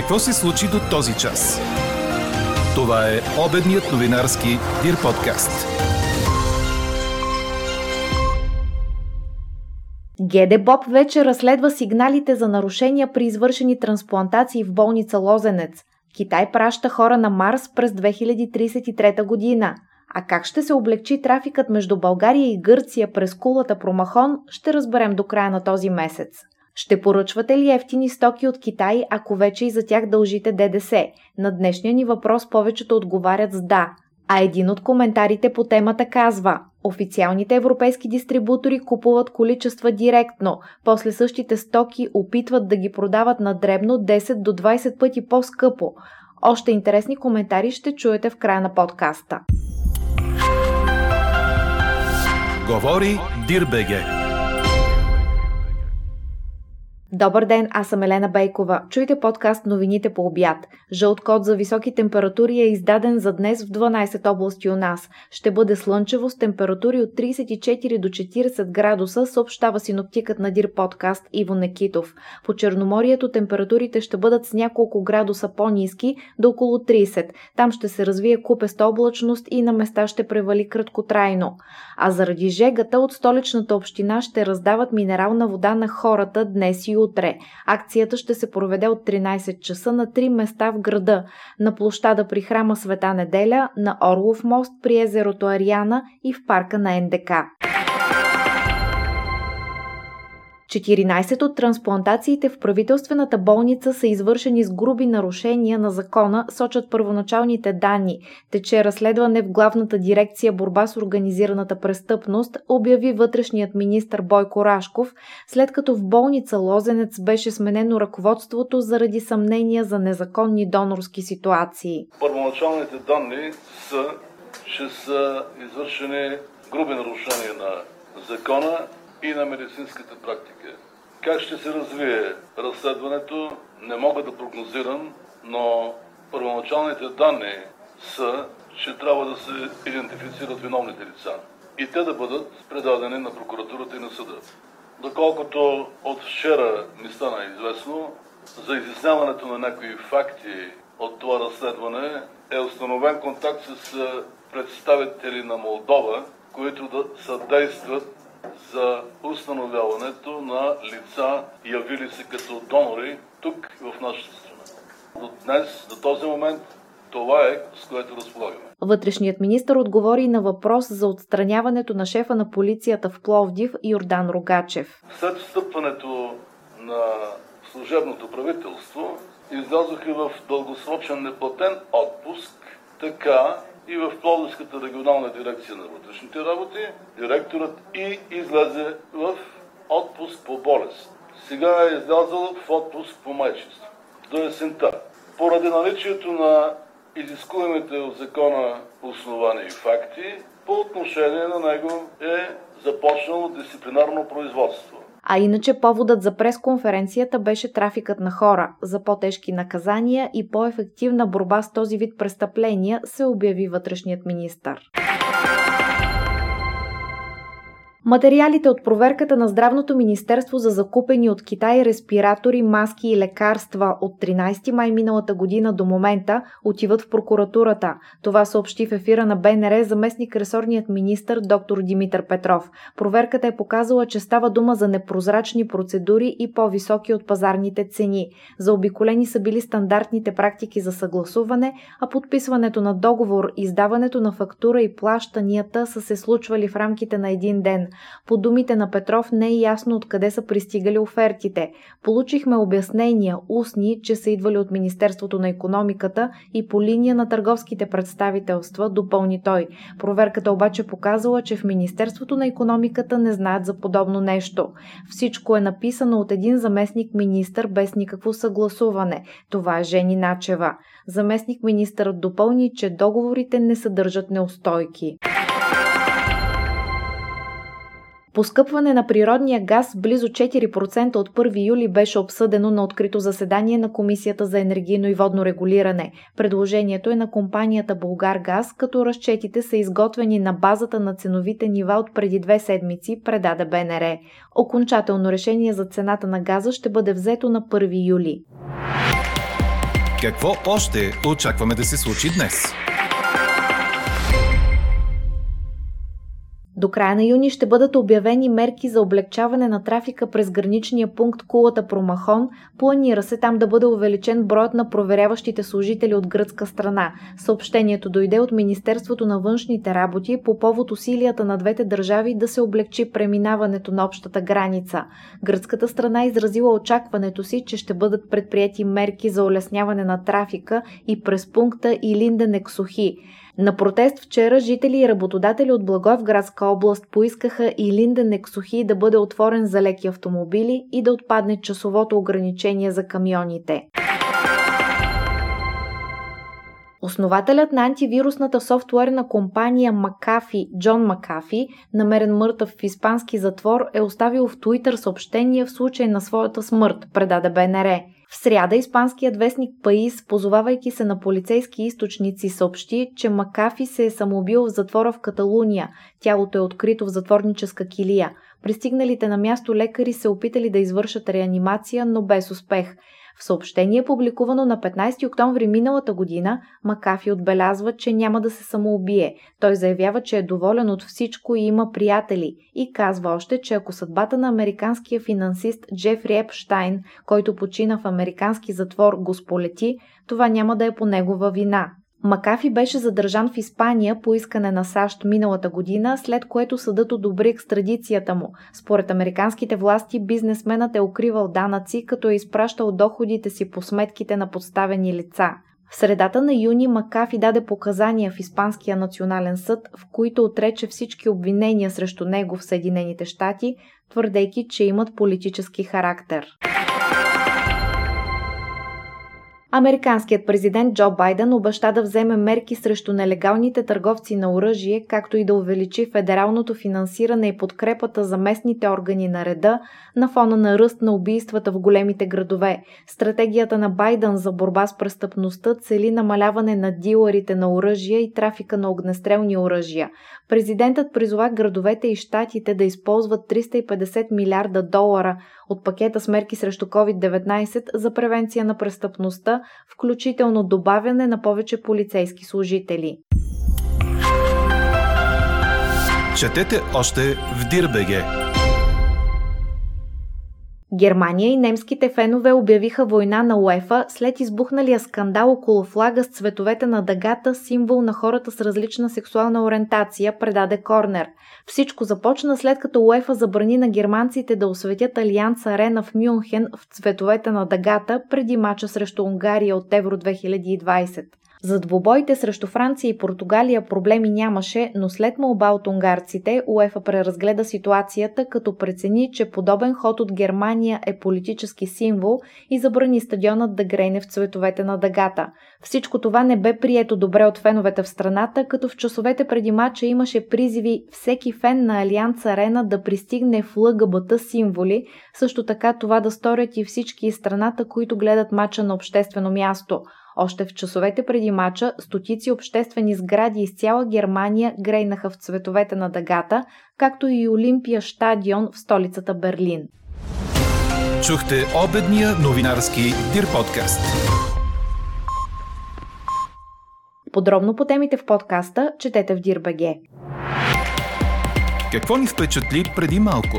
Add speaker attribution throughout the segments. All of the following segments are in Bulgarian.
Speaker 1: Какво се случи до този час? Това е обедният новинарски Дир подкаст.
Speaker 2: ГДБОП вече разследва сигналите за нарушения при извършени трансплантации в болница Лозенец. Китай праща хора на Марс през 2033 година. А как ще се облегчи трафикът между България и Гърция през кулата Промахон, ще разберем до края на този месец. Ще поръчвате ли ефтини стоки от Китай, ако вече и за тях дължите ДДС? На днешния ни въпрос повечето отговарят с да. А един от коментарите по темата казва Официалните европейски дистрибутори купуват количества директно, после същите стоки опитват да ги продават на дребно 10 до 20 пъти по-скъпо. Още интересни коментари ще чуете в края на подкаста.
Speaker 1: Говори Дирбеге.
Speaker 2: Добър ден, аз съм Елена Бейкова. Чуйте подкаст новините по обяд. Жълт код за високи температури е издаден за днес в 12 области у нас. Ще бъде слънчево с температури от 34 до 40 градуса, съобщава синоптикът на Дир подкаст Иво Некитов. По Черноморието температурите ще бъдат с няколко градуса по-низки до около 30. Там ще се развие купеста облачност и на места ще превали краткотрайно. А заради жегата от столичната община ще раздават минерална вода на хората днес и утре. Акцията ще се проведе от 13 часа на три места в града. На площада при храма Света неделя, на Орлов мост при езерото Ариана и в парка на НДК. 14 от трансплантациите в правителствената болница са извършени с груби нарушения на закона, сочат първоначалните данни. Тече разследване в главната дирекция борба с организираната престъпност, обяви вътрешният министр Бойко Рашков, след като в болница Лозенец беше сменено ръководството заради съмнения за незаконни донорски ситуации.
Speaker 3: Първоначалните данни са, че са извършени груби нарушения на закона и на медицинската практика. Как ще се развие разследването, не мога да прогнозирам, но първоначалните данни са, че трябва да се идентифицират виновните лица и те да бъдат предадени на прокуратурата и на съда. Доколкото от вчера ми стана известно, за изясняването на някои факти от това разследване е установен контакт с представители на Молдова, които да съдействат за установяването на лица, явили се като донори тук в нашата страна. До днес, до този момент, това е с което разполагаме.
Speaker 2: Вътрешният министр отговори на въпрос за отстраняването на шефа на полицията в Пловдив Йордан Рогачев.
Speaker 3: След встъпването на служебното правителство излязоха в дългосрочен неплатен отпуск, така и в Пловдивската регионална дирекция на вътрешните работи, директорът и излезе в отпуск по болест. Сега е излязъл в отпуск по майчество. До есента. Поради наличието на изискуемите от закона основания и факти, по отношение на него е започнало дисциплинарно производство.
Speaker 2: А иначе поводът за пресконференцията беше трафикът на хора. За по-тежки наказания и по-ефективна борба с този вид престъпления се обяви вътрешният министър. Материалите от проверката на Здравното министерство за закупени от Китай респиратори, маски и лекарства от 13 май миналата година до момента отиват в прокуратурата. Това съобщи в ефира на БНР заместник ресорният министр доктор Димитър Петров. Проверката е показала, че става дума за непрозрачни процедури и по-високи от пазарните цени. Заобиколени са били стандартните практики за съгласуване, а подписването на договор, издаването на фактура и плащанията са се случвали в рамките на един ден. По думите на Петров не е ясно откъде са пристигали офертите. Получихме обяснения, устни, че са идвали от Министерството на економиката и по линия на търговските представителства, допълни той. Проверката обаче показала, че в Министерството на економиката не знаят за подобно нещо. Всичко е написано от един заместник министър без никакво съгласуване. Това е Жени Начева. Заместник министърът допълни, че договорите не съдържат неустойки. Поскъпване на природния газ близо 4% от 1 юли беше обсъдено на открито заседание на Комисията за енергийно и водно регулиране. Предложението е на компанията Булгар Газ, като разчетите са изготвени на базата на ценовите нива от преди две седмици, предаде БНР. Окончателно решение за цената на газа ще бъде взето на 1 юли.
Speaker 1: Какво още очакваме да се случи днес?
Speaker 2: До края на юни ще бъдат обявени мерки за облегчаване на трафика през граничния пункт Кулата Промахон. Планира се там да бъде увеличен броят на проверяващите служители от гръцка страна. Съобщението дойде от Министерството на външните работи по повод усилията на двете държави да се облегчи преминаването на общата граница. Гръцката страна изразила очакването си, че ще бъдат предприяти мерки за улесняване на трафика и през пункта Илинден Ексохи. На протест вчера жители и работодатели от Благоевградска област поискаха и Линден Ексохи да бъде отворен за леки автомобили и да отпадне часовото ограничение за камионите. Основателят на антивирусната софтуерна компания Макафи, Джон Макафи, намерен мъртъв в испански затвор, е оставил в Туитър съобщение в случай на своята смърт, предаде БНР. В сряда испанският вестник Паис, позовавайки се на полицейски източници, съобщи, че Макафи се е самоубил в затвора в Каталуния. Тялото е открито в затворническа килия. Пристигналите на място лекари се опитали да извършат реанимация, но без успех. В съобщение, публикувано на 15 октомври миналата година, Макафи отбелязва, че няма да се самоубие. Той заявява, че е доволен от всичко и има приятели и казва още, че ако съдбата на американския финансист Джефри Епштайн, който почина в американски затвор, го сполети, това няма да е по негова вина. Макафи беше задържан в Испания по искане на САЩ миналата година, след което съдът одобри екстрадицията му. Според американските власти, бизнесменът е укривал данъци, като е изпращал доходите си по сметките на подставени лица. В средата на юни Макафи даде показания в Испанския национален съд, в които отрече всички обвинения срещу него в Съединените щати, твърдейки, че имат политически характер. Американският президент Джо Байден обеща да вземе мерки срещу нелегалните търговци на оръжие, както и да увеличи федералното финансиране и подкрепата за местните органи на реда на фона на ръст на убийствата в големите градове. Стратегията на Байден за борба с престъпността цели намаляване на дилърите на оръжия и трафика на огнестрелни оръжия. Президентът призова градовете и щатите да използват 350 милиарда долара от пакета с мерки срещу COVID-19 за превенция на престъпността, включително добавяне на повече полицейски служители.
Speaker 1: Четете още в Дирбеге!
Speaker 2: Германия и немските фенове обявиха война на УЕФА след избухналия скандал около флага с цветовете на дъгата, символ на хората с различна сексуална ориентация, предаде Корнер. Всичко започна след като УЕФА забрани на германците да осветят Алианс Арена в Мюнхен в цветовете на дъгата преди мача срещу Унгария от Евро 2020. За двобоите срещу Франция и Португалия проблеми нямаше, но след молба от унгарците, УЕФА преразгледа ситуацията, като прецени, че подобен ход от Германия е политически символ и забрани стадионът да грейне в цветовете на дъгата. Всичко това не бе прието добре от феновете в страната, като в часовете преди мача имаше призиви всеки фен на Алианс Арена да пристигне в ЛГБТ символи, също така това да сторят и всички из страната, които гледат мача на обществено място – още в часовете преди мача стотици обществени сгради из цяла Германия грейнаха в цветовете на дъгата, както и Олимпия стадион в столицата Берлин.
Speaker 1: Чухте обедния новинарски Дир подкаст.
Speaker 2: Подробно по темите в подкаста четете в Дирбеге.
Speaker 1: Какво ни впечатли преди малко?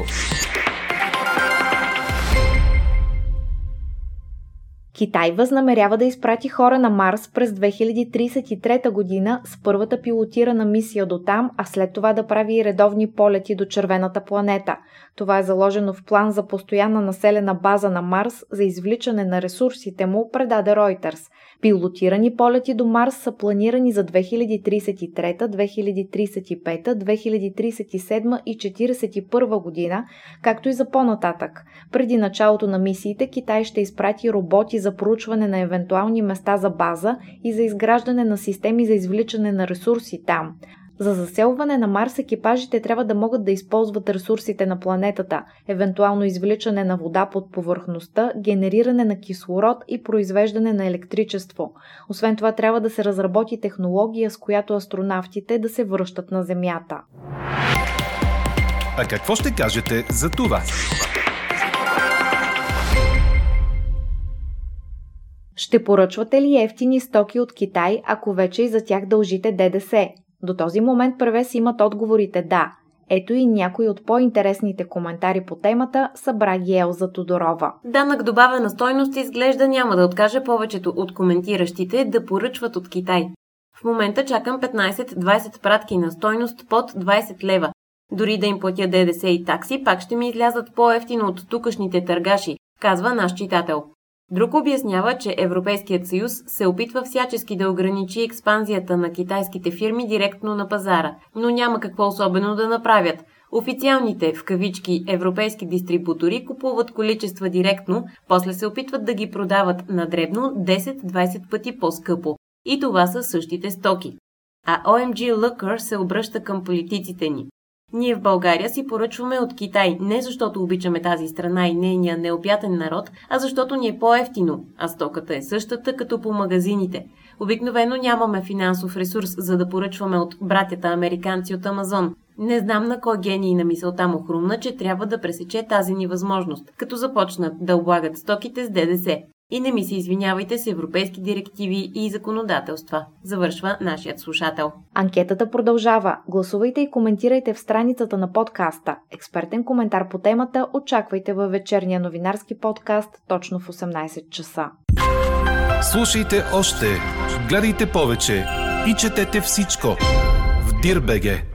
Speaker 2: Китай възнамерява да изпрати хора на Марс през 2033 година с първата пилотирана мисия до там, а след това да прави и редовни полети до червената планета. Това е заложено в план за постоянна населена база на Марс за извличане на ресурсите му, предаде Reuters. Пилотирани полети до Марс са планирани за 2033, 2035, 2037 и 2041 година, както и за по-нататък. Преди началото на мисиите Китай ще изпрати роботи за проучване на евентуални места за база и за изграждане на системи за извличане на ресурси там. За заселване на Марс екипажите трябва да могат да използват ресурсите на планетата, евентуално извличане на вода под повърхността, генериране на кислород и произвеждане на електричество. Освен това трябва да се разработи технология, с която астронавтите да се връщат на Земята.
Speaker 1: А какво ще кажете за това?
Speaker 2: Ще поръчвате ли ефтини стоки от Китай, ако вече и за тях дължите ДДС? До този момент превес имат отговорите да. Ето и някои от по-интересните коментари по темата събра ги Елза Тодорова.
Speaker 4: Данък добавена стойност изглежда няма да откаже повечето от коментиращите да поръчват от Китай. В момента чакам 15-20 пратки на стойност под 20 лева. Дори да им платя ДДС и такси, пак ще ми излязат по-ефтино от тукашните търгаши, казва наш читател. Друг обяснява, че Европейският съюз се опитва всячески да ограничи експанзията на китайските фирми директно на пазара, но няма какво особено да направят. Официалните, в кавички, европейски дистрибутори купуват количества директно, после се опитват да ги продават на дребно 10-20 пъти по-скъпо. И това са същите стоки. А OMG Looker се обръща към политиците ни. Ние в България си поръчваме от Китай не защото обичаме тази страна и нейния неопятен народ, а защото ни е по-ефтино, а стоката е същата като по магазините. Обикновено нямаме финансов ресурс, за да поръчваме от братята американци от Амазон. Не знам на кой гений на мисълта му хрумна, че трябва да пресече тази ни възможност, като започнат да облагат стоките с ДДС. И не ми се извинявайте с европейски директиви и законодателства, завършва нашият слушател.
Speaker 2: Анкетата продължава. Гласувайте и коментирайте в страницата на подкаста. Експертен коментар по темата очаквайте във вечерния новинарски подкаст точно в 18 часа.
Speaker 1: Слушайте още, гледайте повече и четете всичко в Дирбеге.